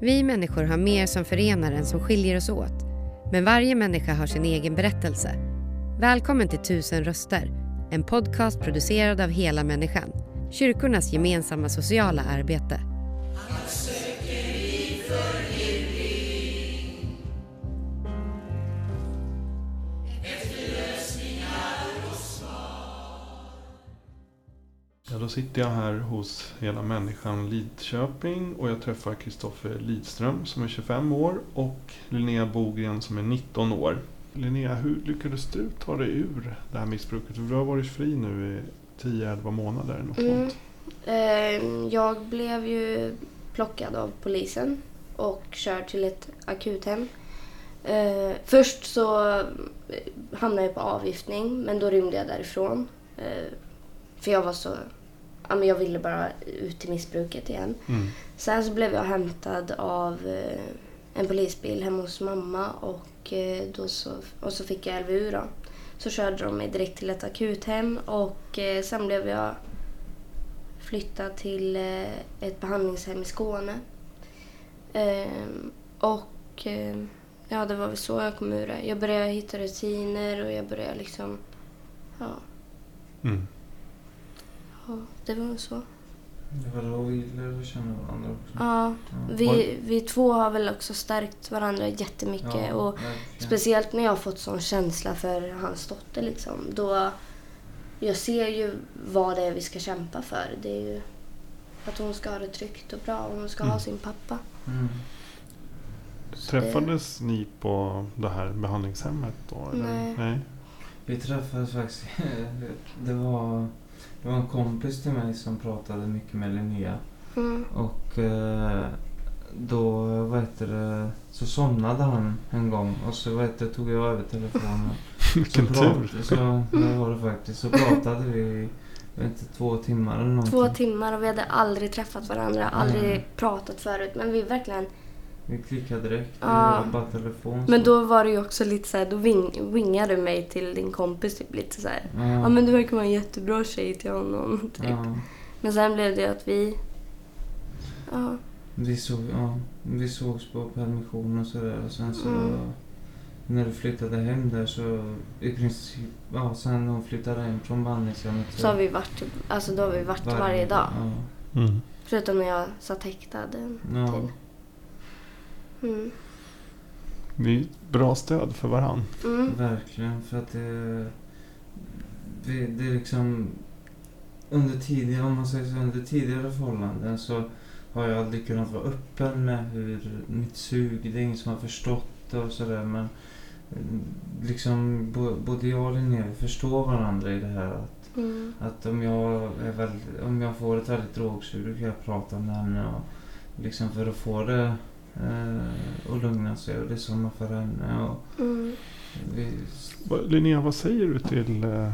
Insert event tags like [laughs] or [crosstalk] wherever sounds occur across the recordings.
Vi människor har mer som förenar än som skiljer oss åt. Men varje människa har sin egen berättelse. Välkommen till Tusen röster, en podcast producerad av Hela Människan, kyrkornas gemensamma sociala arbete. Ja, då sitter jag här hos Hela Människan Lidköping och jag träffar Kristoffer Lidström som är 25 år och Linnea Bogren som är 19 år. Linnea, hur lyckades du ta dig ur det här missbruket? Du har varit fri nu i 10-11 månader. Något Mm. Eh, Jag blev ju plockad av polisen och körd till ett akuthem. Eh, Först så eh, hamnade jag på avgiftning, men då rymde jag därifrån. Eh, För jag var så... Ja, men jag ville bara ut i missbruket igen. Mm. Sen så blev jag hämtad av eh, en polisbil hemma hos mamma och, eh, då så, och så fick jag LVU då. Så körde de mig direkt till ett akuthem och eh, sen blev jag flyttad till ett behandlingshem i Skåne. Ehm, och ja, det var väl så jag kom ur det. Jag började hitta rutiner och jag började liksom... Ja, Mm. Ja det var väl så. Det var då vi lärde känna varandra också. Ja, vi, vi två har väl också stärkt varandra jättemycket. Ja, och verkligen. Speciellt när jag har fått sån känsla för hans dotter. Liksom. Då, jag ser ju vad det är vi ska kämpa för. Det är ju att hon ska ha det tryggt och bra och hon ska ha Mm. sin pappa. Mm. Träffades ni på det här behandlingshemmet då? Eller? Nej. Nej. Vi träffades faktiskt. [laughs] Det var, det var en kompis till mig som pratade mycket med Linnea. Mm. Och eh, då vad heter det, så somnade han en gång och så vad heter det, tog jag över telefonen. Så, Vilken tur. så det var det faktiskt. Så pratade vi inte, två timmar eller någonting. Två timmar och vi hade aldrig träffat varandra, aldrig Mm. pratat förut. Men vi verkligen... Vi klickade direkt. Vi Ja. bara telefon. Men då var det ju också lite så här, då wing, wingade du mig till din kompis typ lite så här. Ja, Ja men du verkar vara en jättebra tjej till honom. [laughs] Typ. ja. Men sen blev det att vi... Ja. Vi, såg, ja, vi sågs på permission och sådär och sen så Mm. när du flyttade hem där så i princip, ja sen hon flyttade hem från behandlingshemmet Så har vi varit, alltså då har vi varit varje, dag. Ja. Mm. Förutom när jag satt häktad en Ja. tid. Mm. Det är bra stöd för varann. Mm. Verkligen för att det, det, det är liksom under tidigare, om man säger så, under tidigare förhållanden så har jag aldrig kunnat vara öppen med hur mitt sug, det är ingen som har förstått det och sådär men mm, liksom både jag och Linnea vi förstår varandra i det här att, Mm. att om jag är väldigt, om jag får ett väldigt drogsug då kan jag prata med henne och liksom för att få det eh, att lugna sig och det är samma för henne och Mm. vi, Linnea, vad säger du till eh,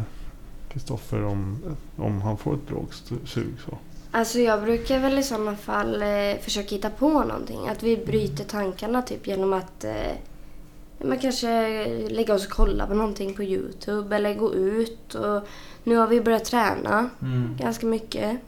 Kristoffer om, om han får ett drogsug? Så? Alltså jag brukar väl i sådana fall eh, försöka hitta på någonting. Att vi bryter tankarna typ genom att eh, man kanske lägga oss och kolla på någonting på Youtube eller gå ut. Och nu har vi börjat träna mm, ganska mycket.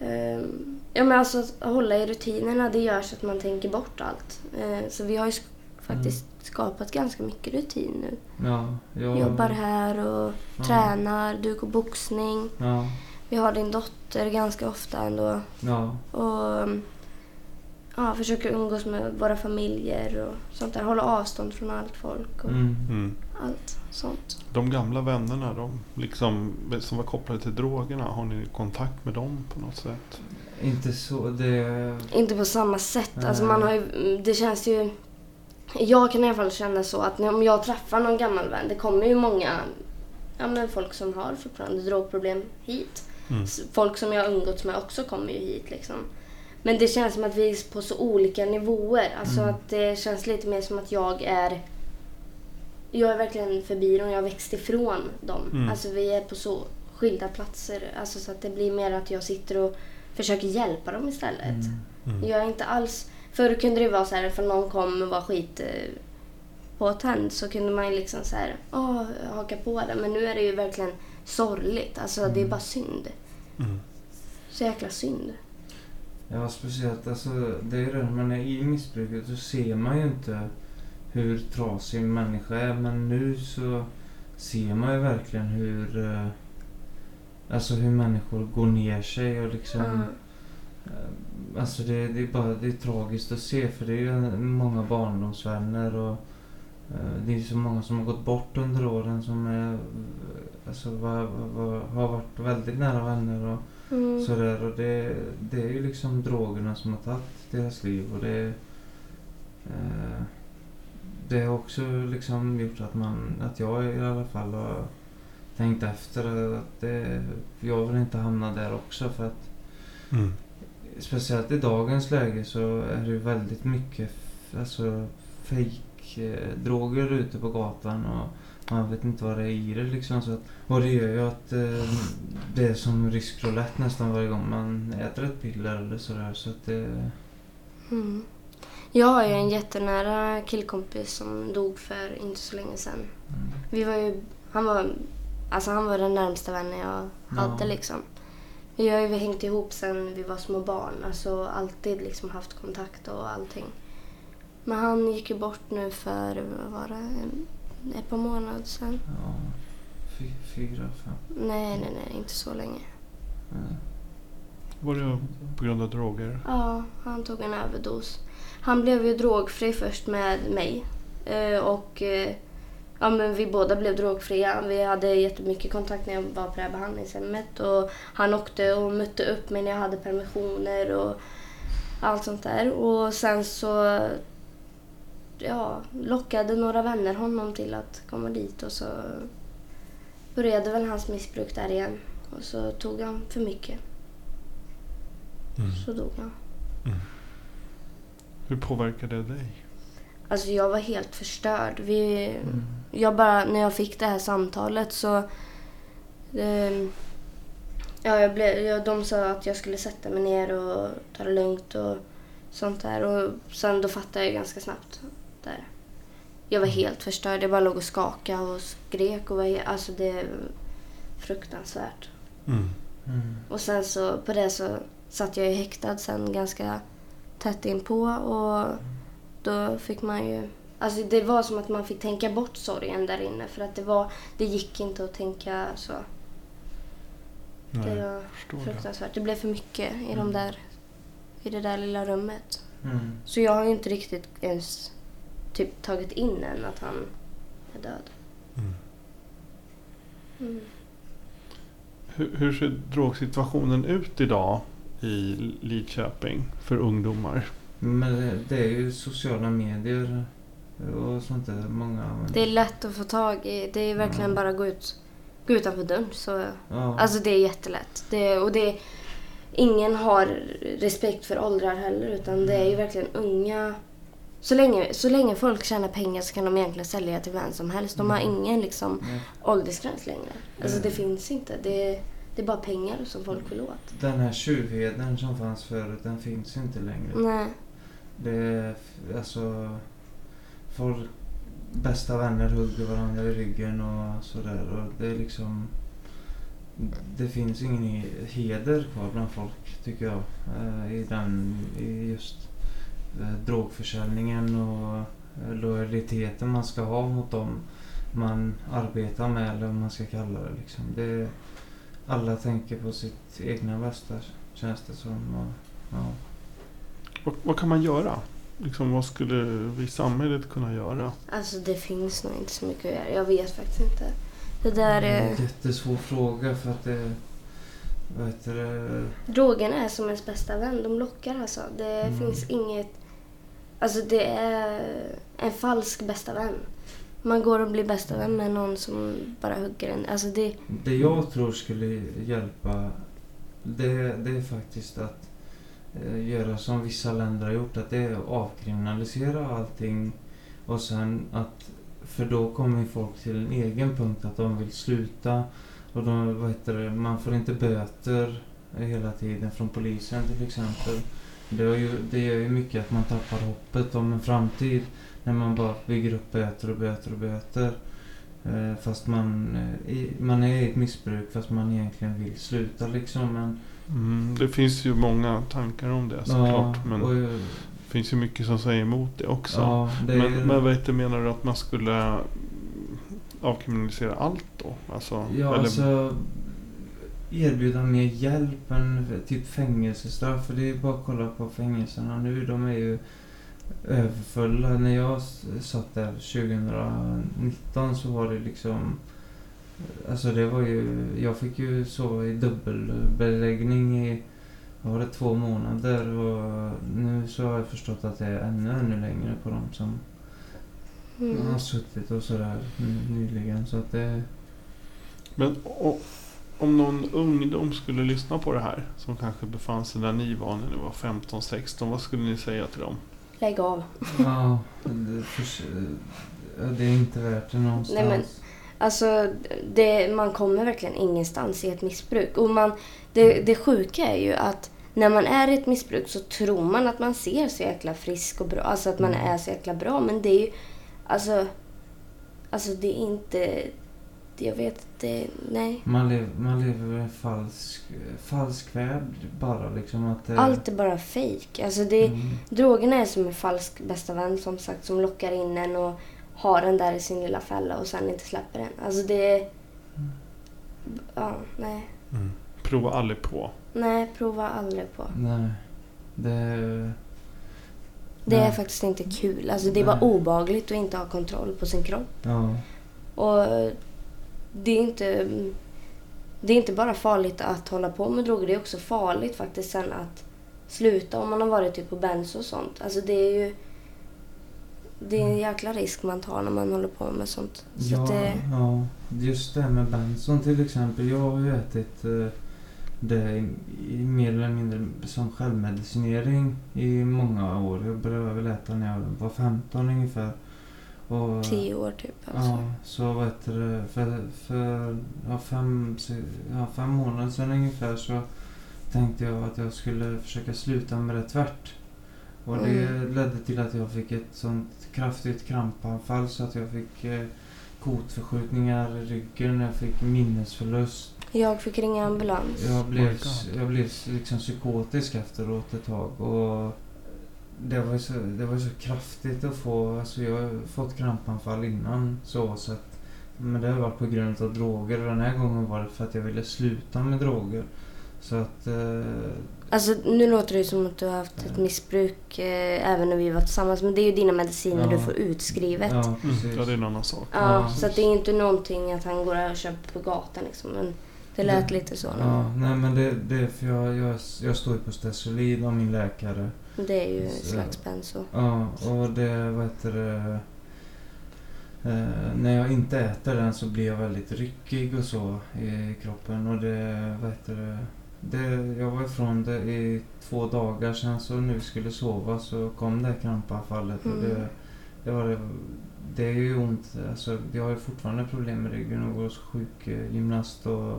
Ehm, ja men alltså att hålla i rutinerna det gör så att man tänker bort allt. Eh, så vi har ju sk- faktiskt skapat ganska mycket rutin nu. ja, jag, Jobbar här och Ja. tränar, du går boxning. Ja, Vi har din dotter ganska ofta ändå. ja, Och ja, försöker umgås med våra familjer och sånt där. Hålla avstånd från allt folk och mm, Mm. Allt sånt. De gamla vännerna de liksom, som var kopplade till drogerna, har ni kontakt med dem på något sätt? inte så, det, Inte på samma sätt. Nej. Alltså man har ju, det känns ju... Jag kan i alla fall känna så att om jag träffar någon gammal vän, det kommer ju många ja, men folk som har fortfarande drogproblem hit. Mm. Folk som jag har umgåtts med också kommer ju hit liksom. Men det känns som att vi är på så olika nivåer. Alltså Mm. att det känns lite mer som att jag är... Jag är verkligen förbi dem, jag har växt ifrån dem. Mm. Alltså vi är på så skilda platser. Alltså så att det blir mer att jag sitter och försöker hjälpa dem istället. mm, Mm. Jag är inte alls... Förr kunde det vara så här, för någon kom och var skit eh, påtänd så kunde man ju liksom så här, åh, haka på det. Men nu är det ju verkligen sorgligt. Alltså det är bara synd. Mm. Så jäkla synd. Ja, speciellt alltså, det är det när man är i missbruket så ser man ju inte hur trasig en människa är. Men nu så ser man ju verkligen hur, eh, alltså hur människor går ner sig och liksom. Eh, Alltså det, det är bara det är tragiskt att se för det är ju många barndomsvänner och eh, det är så många som har gått bort under åren som är, alltså, var, var, har varit väldigt nära vänner och Mm. sådär. Och det, det är ju liksom drogerna som har tagit deras liv och det eh, det har också liksom gjort att man, att jag i alla fall har tänkt efter att det, jag vill inte hamna där också för att Mm. Speciellt i dagens läge så är det ju väldigt mycket alltså, fake-droger ute på gatan och man vet inte vad det är i det liksom. Så att, och det gör ju att eh, det är som riskroulette nästan varje gång man äter ett piller eller sådär. Så att det... Mm. Jag har ju en jättenära killkompis som dog för inte så länge sedan. Mm. Vi var ju, han var, alltså han var den närmsta vännen jag hade Ja. liksom. Vi har ju hängt ihop sen vi var små barn, alltså alltid liksom haft kontakt och allting. Men han gick ju bort nu för, vad var det, en, ett par månader sedan. Ja, fy, fyra, fem. Nej, nej, nej, inte så länge. Nej. Var det på grund av droger? Ja, han tog en överdos. Han blev ju drogfri först med mig. Eh, och eh, ja, men vi båda blev drogfria. Vi hade jättemycket kontakt när jag var på det här behandlingshemmet. Och han åkte och mötte upp mig när jag hade permissioner och allt sånt där. Och sen så ja, lockade några vänner honom till att komma dit och så började väl hans missbruk där igen. Och så tog han för mycket. Mm. Så dog han. Hur påverkade det dig? Alltså jag var helt förstörd. Vi, Mm. jag bara, när jag fick det här samtalet så... ehm, ja, jag blev, ja, de sa att jag skulle sätta mig ner och ta det lugnt och sånt där. Och sen då fattade jag ganska snabbt där. Jag var helt förstörd. Jag bara låg och skakade och skrek och var Alltså det är fruktansvärt. Mm. Mm. Och sen så på det så satt jag ju häktad sen ganska tätt inpå och då fick man ju... Alltså det var som att man fick tänka bort sorgen där inne för att det var... Det gick inte att tänka så. Nej, Det var fruktansvärt. Det blev för mycket i, de Mm. där, i det där lilla rummet. Mm. Så jag har ju inte riktigt ens typ tagit in än att han är död. Mm. Mm. Hur, hur ser drogsituationen ut idag i Lidköping för ungdomar? Men det, det är ju sociala medier och sånt där. Många använder. Det är lätt att få tag i. Det är verkligen Mm. bara att gå ut, gå utanför dörren så ja. Alltså det är jättelätt. Det, och det, ingen har respekt för åldrar heller utan det är ju verkligen unga. Så länge, så länge folk tjänar pengar så kan de egentligen sälja till vem som helst. De har Mm. ingen liksom, åldersgräns längre. Alltså Mm. det finns inte. Det, det är bara pengar som folk vill åt. Den här tjuvheden som fanns förut, den finns inte längre. Nej. Det är alltså... Folk, bästa vänner hugger varandra i ryggen och sådär. Och det är liksom... Det finns ingen he- heder kvar bland folk, tycker jag. eh, I, den, i just eh, drogförsäljningen och eh, lojaliteten man ska ha mot dem man arbetar med, eller vad man ska kalla det. Liksom. det alla tänker på sitt egna bästa, känns det som. Och, ja. Vad, vad kan man göra? Liksom, vad skulle vi i samhället kunna göra? Alltså det finns nog inte så mycket att göra. Jag vet faktiskt inte. Det där Det är är... en jättesvår fråga för att det... Vad heter det? Drogerna är som ens bästa vän. De lockar alltså. Det Mm. finns inget... Alltså det är en falsk bästa vän. Man går och blir bästa vän med någon som bara hugger en. Alltså det... Det jag tror skulle hjälpa det, det är faktiskt att eh, göra som vissa länder har gjort. Att det är att avkriminalisera allting och sen att för då kommer ju folk till en egen punkt att de vill sluta och de, vad heter det, man får inte böter hela tiden från polisen till exempel. Det, ju, det gör ju mycket att man tappar hoppet om en framtid när man bara bygger upp böter och böter och böter. Eh, fast man, eh, man är i ett missbruk fast man egentligen vill sluta liksom. Men Mm, det finns ju många tankar om det såklart. men och, det finns ju mycket som säger emot det också. ja, det är men, ju- men vad heter, menar du att man skulle avkriminalisera allt då? Alltså, Ja, eller, alltså erbjuda mer hjälp än typ fängelsestraff. För det är bara att kolla på fängelserna nu. De är ju överfulla. När jag satt där 2019 så var det liksom... Alltså det var ju... Jag fick ju sova i dubbelbeläggning i... Var det? Två månader. Och nu så har jag förstått att det är ännu, ännu längre på dem som Mm. har suttit och sådär ny- nyligen. Så att det... men o- om någon ungdom skulle lyssna på det här, som kanske befann sig där ni var när ni var 15-16, vad skulle ni säga till dem? Lägg av. Ja, det, det är inte värt det någonstans. Nej, men- Alltså, det, man kommer verkligen ingenstans i ett missbruk. Och man, det, det sjuka är ju att när man är i ett missbruk så tror man att man ser så jäkla frisk och bra. Alltså att man Mm. är så jäkla bra. Men det är ju... Alltså, alltså det är inte... Jag vet inte. Nej. Man, lev, man lever falsk, falsk värld bara liksom. Att det, Allt är bara fejk. Alltså det, Mm. Drogerna är som en falsk bästa vän som sagt som lockar in en och har den där i sin lilla fälla och sen inte släpper den. Alltså det... Mm. Ja, nej. Prova aldrig på. Nej, prova aldrig på. Nej. Det... Det är Nej. faktiskt inte kul. Alltså det är bara Nej. obagligt att inte ha kontroll på sin kropp. Ja. Och det är inte... Det är inte bara farligt att hålla på med droger, det är också farligt faktiskt sen att sluta om man har varit typ på benzo och sånt. Alltså det är ju... Det är en jäkla risk man tar när man håller på med sånt. Så Ja, det, ja, just det här med Benson till exempel. Jag har ju ätit eh, det i, i mer eller mindre som självmedicinering i många år. Jag började väl äta när jag var 15 ungefär. Och, tio år typ. Alltså. Ja, så vad heter det, för, för ja, fem, ja, fem månader sedan ungefär så tänkte jag att jag skulle försöka sluta med det tvärt. Och det Mm. ledde till att jag fick ett sånt kraftigt krampanfall så att jag fick eh, kotförskjutningar i ryggen, jag fick minnesförlust. Jag fick ringa ambulans. Jag blev, God. jag blev liksom psykotisk efteråt ett tag. Och det var ju så, det var så kraftigt att få. Alltså jag har fått krampanfall innan så. så att, men det har varit på grund av droger. Och den här gången var det för att jag ville sluta med droger. Så att... Eh, Alltså nu låter det som att du har haft ett missbruk eh, även när vi var tillsammans. Men det är ju dina mediciner Ja. du får utskrivet. Ja, ja, precis. Mm, ja, det är en annan sak. Ja, så att det är inte någonting att han går och köper på gatan liksom. Men det lät Det- lite så. Ja, nej men det, det är för jag, jag, jag står ju på Stesolid av min läkare. Det är ju Så- slags benzo. Ja, och det, vad heter det... Eh, när jag inte äter den så blir jag väldigt ryckig och så i kroppen. Och det, vad heter det... det jag var ifrån det i två dagar sen så nu skulle sova så kom det här krampanfallet. Och det, Mm. det, var det, det är ju ont. Alltså, jag har ju fortfarande problem med ryggen och går hos sjukgymnast och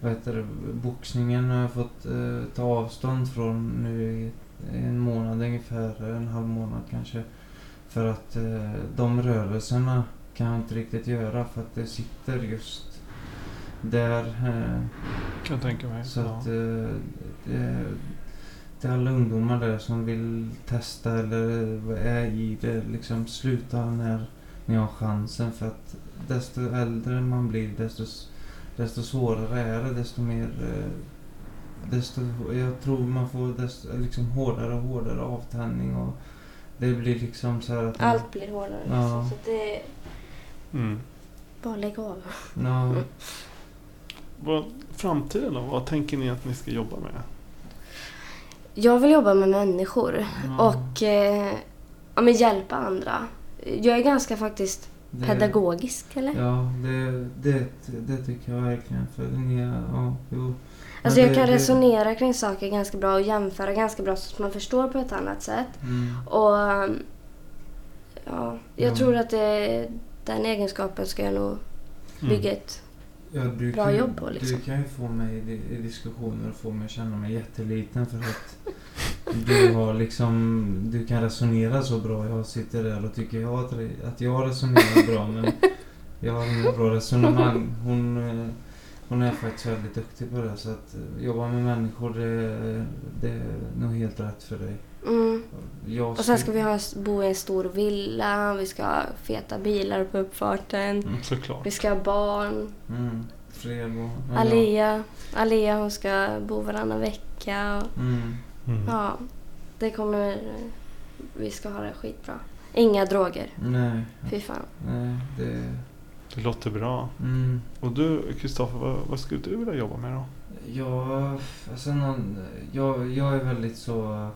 vad heter det, boxningen har jag fått eh, ta avstånd från nu i en månad ungefär, en halv månad kanske. För att eh, de rörelserna kan jag inte riktigt göra för att det sitter just där. Eh, Kan jag tänka mig. så ja. att eh, det, till alla ungdomar där som vill testa eller är i det, liksom sluta när ni har chansen. För att desto äldre man blir desto, desto svårare är det. Desto mer... eh, Desto, jag tror man får desto, liksom hårdare och hårdare avtändning och det blir liksom så här att man, Allt blir hårdare. Ja. Liksom. Så det... Mm. Bara lägg av. Ja, Vad, framtiden då? Vad tänker ni att ni ska jobba med? Jag vill jobba med människor. ja, Och eh, ja, men hjälpa andra. Jag är ganska faktiskt det- pedagogisk, eller? Ja, det, det, det tycker jag verkligen. För ni, ja, jo. Alltså jag kan resonera kring saker ganska bra och jämföra ganska bra så att man förstår på ett annat sätt. Mm. Och um, ja, jag Ja. tror att det, den egenskapen ska jag nog Mm. bygga ett... Ja, Bra kan, jobb på, liksom. Du kan ju få mig i, i diskussioner och få mig att känna mig jätteliten för att du har liksom, du kan resonera så bra. Jag sitter där och tycker jag att, att jag resonerar bra men jag har inga bra resonemang. Hon, eh, hon är faktiskt väldigt duktig på det. Så att eh, jobba med människor, det, det är nog helt rätt för dig. Mm. Jag Och sen ska vi ha, bo i en stor villa, vi ska ha feta bilar på uppfarten, Mm. Såklart. vi ska ha barn. Mm, fler barn. Ja, Alia, Alia hon ska bo varannan vecka. Och, Mm. Mm. ja, det kommer... Vi ska ha det skitbra. Inga droger. Nej, Fy fan. nej, det... Det låter bra. Mm. Och du, Kristoffer, vad, vad skulle du vilja jobba med då? Ja, alltså någon, jag, jag är väldigt så...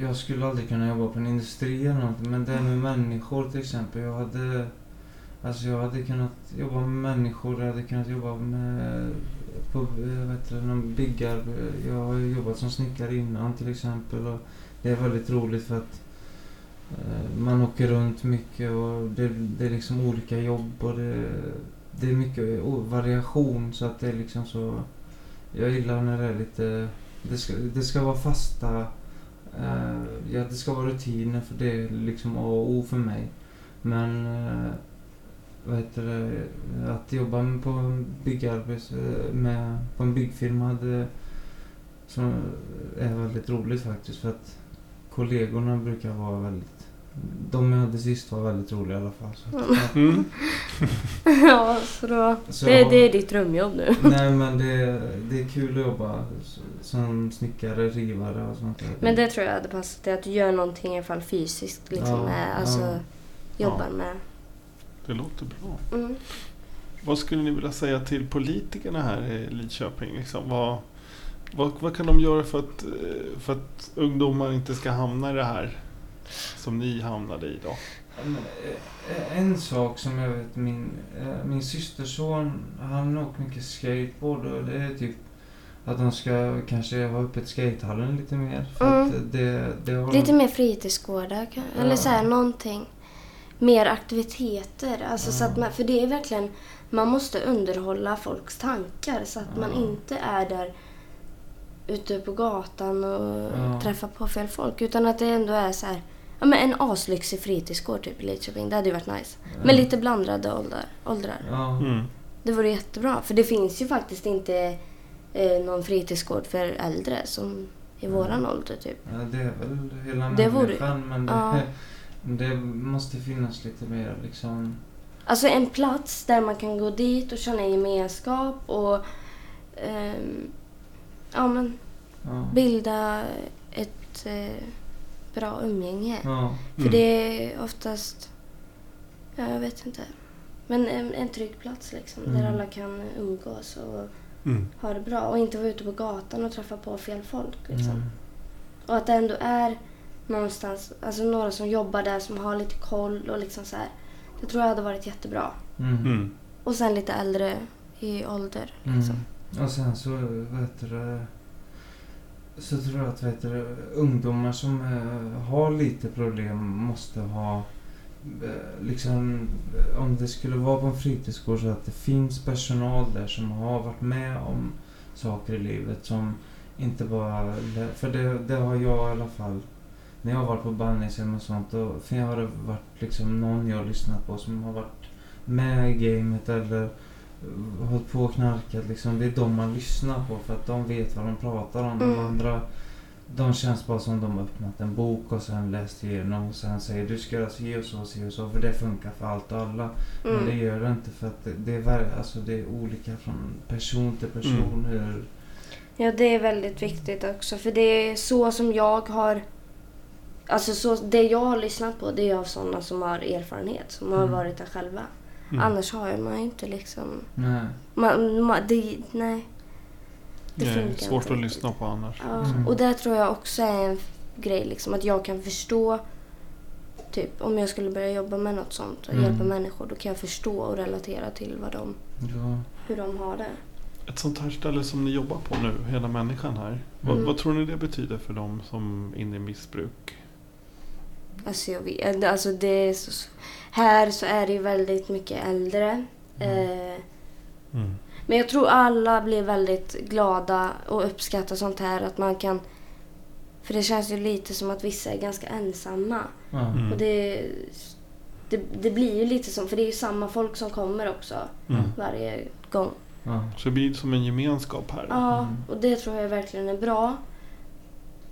Jag skulle aldrig kunna jobba på en industri eller något, men det med människor till exempel. Jag hade, alltså jag hade kunnat jobba med människor, jag hade kunnat jobba med på eh, vet du, någon byggar. Jag har jobbat som snickare innan till exempel. Och det är väldigt roligt för att eh, man åker runt mycket och det, det är liksom olika jobb och det, det är mycket variation så att det är liksom så... Jag gillar när det är lite... Det ska, det ska vara fasta... eh, ja, det ska vara rutiner för det är liksom A och O för mig. Men... eh, vad heter det? Att jobba med på en byggarbets... Med, på en byggfirma det, som är väldigt roligt faktiskt för att kollegorna brukar vara väldigt... De jag hade sist var väldigt roliga i alla fall. Så att, ja. Mm. [laughs] ja, så då... Så Det, jag- det är ditt drömjobb nu. [laughs] Nej men det, det är kul att jobba som snickare, rivare och sånt där. Men det tror jag hade passat dig att du gör någonting i alla fall fysiskt. Liksom, Ja, med, alltså, ja. jobbar Ja. med. Det låter bra. Mm. Vad skulle ni vilja säga till politikerna här i Lidköping? Liksom, vad, vad, vad kan de göra för att, eh, för att ungdomar inte ska hamna i det här som ni hamnade i då? Men, eh, En sak som jag vet, min, eh, min systerson, han åker mycket skateboard och det är typ att de ska kanske ha öppet skatehallen lite mer. För Mm. att det, det har Lite de, mer fritidsgårdar eller Ja. så här någonting. Mer aktiviteter. Alltså, så Ja. att man, för det är verkligen, man måste underhålla folks tankar så att man Ja. inte är där ute på gatan och Ja. träffar på fel folk. Utan att det ändå är så här, ja, men en aslyxig fritidsgård typ i Lidköping. Det hade ju varit nice. Med lite blandade åldrar. åldrar. Mm. Det vore jättebra. För det finns ju faktiskt inte eh, någon fritidsgård för äldre som i Mm. våran ålder typ. ja, det är väl hela Det vore- människan men det, Ja. Det måste finnas lite mer liksom... Alltså en plats där man kan gå dit och känna gemenskap och ehm, ja, men Ja. bilda ett eh, bra umgänge. Ja. För Mm. det är oftast, ja, jag vet inte, men en, en trygg plats liksom där Mm. alla kan umgås och Mm. ha det bra och inte vara ute på gatan och träffa på fel folk. Liksom. Mm. Och att det ändå är någonstans, alltså några som jobbar där som har lite koll och liksom så här. Det tror jag hade varit jättebra. Mm. Mm. Och sen lite äldre i ålder. Liksom. Mm. Och sen så, vad heter det, så tror jag att heter det, ungdomar som eh, har lite problem måste ha, eh, liksom, om det skulle vara på en fritidsgård så att det finns personal där som har varit med om saker i livet som inte bara, för det, det har jag i alla fall, när jag har varit på bandningshem och sånt, då för jag har det varit liksom någon jag har lyssnat på som har varit med i gamet eller hållit på och knarkat liksom. Det är de man lyssnar på för att de vet vad de pratar om. Mm. De andra, de känns bara som de har öppnat en bok och sen läst igenom och sen säger du ska göra si och så, si och så. För det funkar för allt och alla. Men det Mm. gör det inte för att det, det, är, alltså det är olika från person till person hur... Ja, det är väldigt viktigt också. För det är så som jag har... Alltså så, det jag har lyssnat på det är av sådana som har erfarenhet, som har Mm. varit där själva. Mm. Annars har man ju inte liksom... Nej. Man, man, det, nej. Det Det är funkar svårt inte att lyssna på annars. Ja, Mm. och det tror jag också är en grej, liksom, att jag kan förstå Typ om jag skulle börja jobba med något sånt och Mm. hjälpa människor, då kan jag förstå och relatera till vad de, Ja. hur de har det. Ett sånt här ställe som ni jobbar på nu, hela människan här. Vad, Mm. vad tror ni det betyder för dem som är inne i missbruk? Alltså jag vet, alltså det är så, här så är det ju väldigt mycket äldre. Eh, Mm. men jag tror alla blir väldigt glada och uppskattar sånt här. Att man kan... För det känns ju lite som att vissa är ganska ensamma. Mm. Och det, det, det blir ju lite som, för det är ju samma folk som kommer också Mm. varje gång. Ja. Så det blir som en gemenskap här. Ja, Mm. och det tror jag verkligen är bra.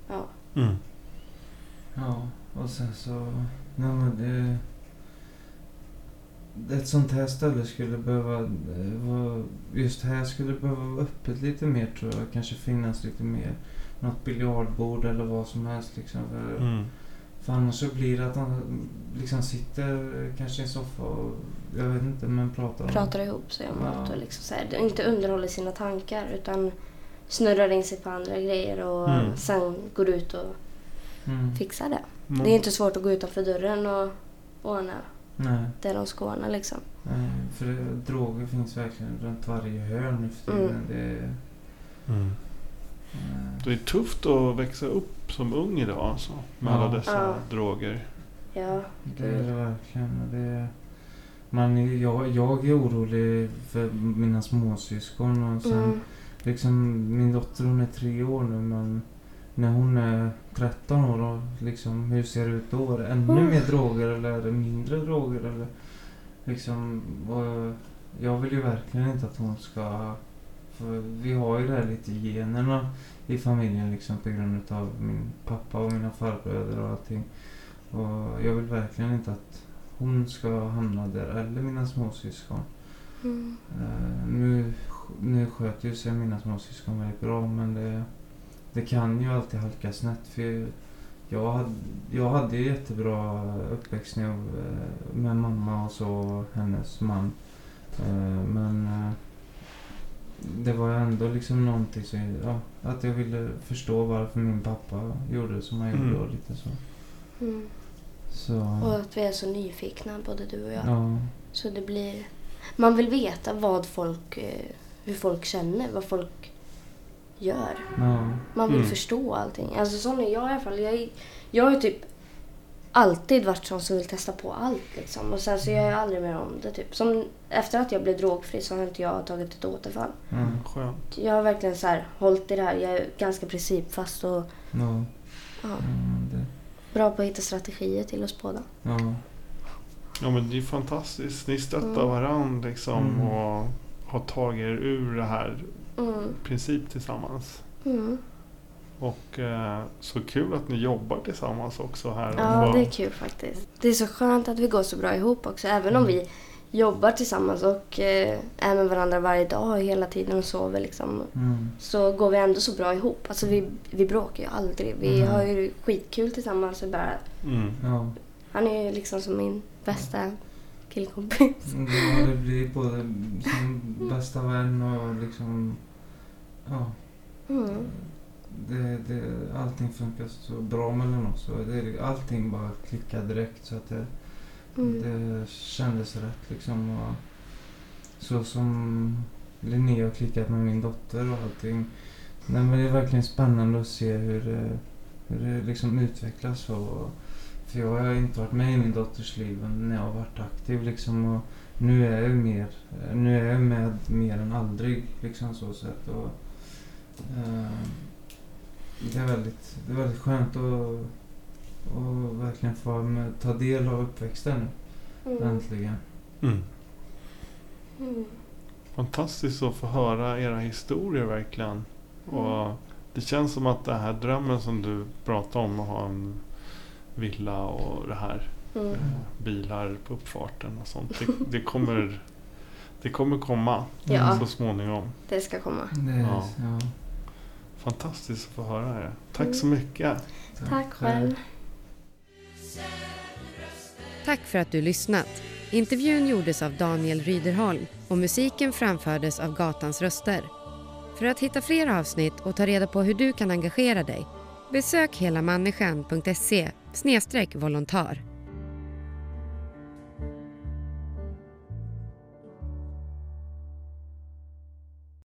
Ja. Mm. Ja, och sen så... Nej men det... Ett sånt här ställe skulle behöva... eh, vara- Just här skulle behöva vara öppet lite mer tror jag. Kanske finnas lite mer. Något biljardbord eller vad som helst liksom. För, Mm. för annars så blir det att de liksom sitter kanske i en soffa och... Jag vet inte men pratar om... Pratar ihop sig om Ja. något och liksom så här, inte underhåller sina tankar utan snurrar in sig på andra grejer och Mm. sen går ut och Mm. fixar det. Mm. Det är inte svårt att gå utanför dörren och ordna Nej, det de ska ordna liksom. nej, för det, droger finns verkligen runt varje hörn nu för tiden. Mm. Det är... Mm. Det är tufft att växa upp som ung idag alltså, med Ja. alla dessa Ja. droger. Ja, Det är det verkligen. Det är, man, jag, jag är orolig för mina småsyskon och sen mm. liksom min dotter hon är tre år nu men när hon är 13 år och liksom hur ser det ut då? Är det ännu Mm. mer droger eller är det mindre droger eller liksom jag vill ju verkligen inte att hon ska vi har ju det här lite generna i familjen liksom på grund av min pappa och mina farbröder och allting. Och jag vill verkligen inte att hon ska hamna där, eller mina småsyskon. Mm. Eh, nu, nu sköter ju sig mina småsyskon väldigt bra men det, det kan ju alltid halka snett. För jag hade, jag hade ju jättebra uppväxt jag, eh, med mamma och så och hennes man. Eh, men eh, det var ändå liksom någonting som, ja, att jag ville förstå varför min pappa gjorde som han Mm. gjorde och lite så. Mm. så Och att vi är så nyfikna både du och jag. ja. Så det blir... Man vill veta vad folk, hur folk känner, vad folk gör. ja. Man vill Mm. förstå allting. Alltså sån är jag i alla fall. Jag, är- jag har ju typ alltid varit sån som vill testa på allt liksom. Och sen så gör jag aldrig mer om det typ. Som efter att jag blev drogfri så har inte jag tagit ett återfall. ja. Skönt. Jag har verkligen så här hållit i det här. Jag är ganska principfast och ja. ja, ja det, bra på att hitta strategier till oss båda. ja. Ja men det är fantastiskt. Ni stöttar Mm. varandra liksom Mm. och har tagit er ur det här Mm. princip tillsammans. Mm. Och eh, så kul att ni jobbar tillsammans också här. Ja, och det är kul faktiskt. Det är så skönt att vi går så bra ihop också. Även om Mm. vi jobbar tillsammans och eh, är med varandra varje dag hela tiden och sover liksom. Mm. Så går vi ändå så bra ihop. Alltså vi, vi bråkar ju aldrig. Vi Mm. har ju skitkul tillsammans. Och bara, Mm. Ja. han är ju liksom som min bästa killkompis. Ja, det blir både som bästa vän och liksom... Ja. Mm. Det, det, allting funkar så bra mellan oss. Och det, allting bara klickar direkt så att det, Mm. det kändes rätt liksom. Och så som Linnea har klickat med min dotter och allting. Nej, men det är verkligen spännande att se hur det, hur det liksom utvecklas. Och, för jag har inte varit med i min dotters liv när jag har varit aktiv liksom. Och nu är jag mer, nu är jag med mer än aldrig liksom så sett. Och, eh, det, är väldigt, det är väldigt skönt att, att verkligen få med, ta del av uppväxten Mm. äntligen. Mm. Mm. Fantastiskt att få höra era historier verkligen. Och det känns som att den här drömmen som du pratar om att ha en villa och det här Mm. eh, bilar på uppfarten och sånt. Det, det, kommer, det kommer komma Ja. så småningom. Det ska komma. Det är, Ja. ja. Fantastiskt att få höra det. Tack Mm. så mycket. Tack själv. Tack för att du lyssnat. Intervjun gjordes av Daniel Ryderholm och musiken framfördes av Gatans röster. För att hitta fler avsnitt och ta reda på hur du kan engagera dig besök helamänniskan.se snedstreck volontär.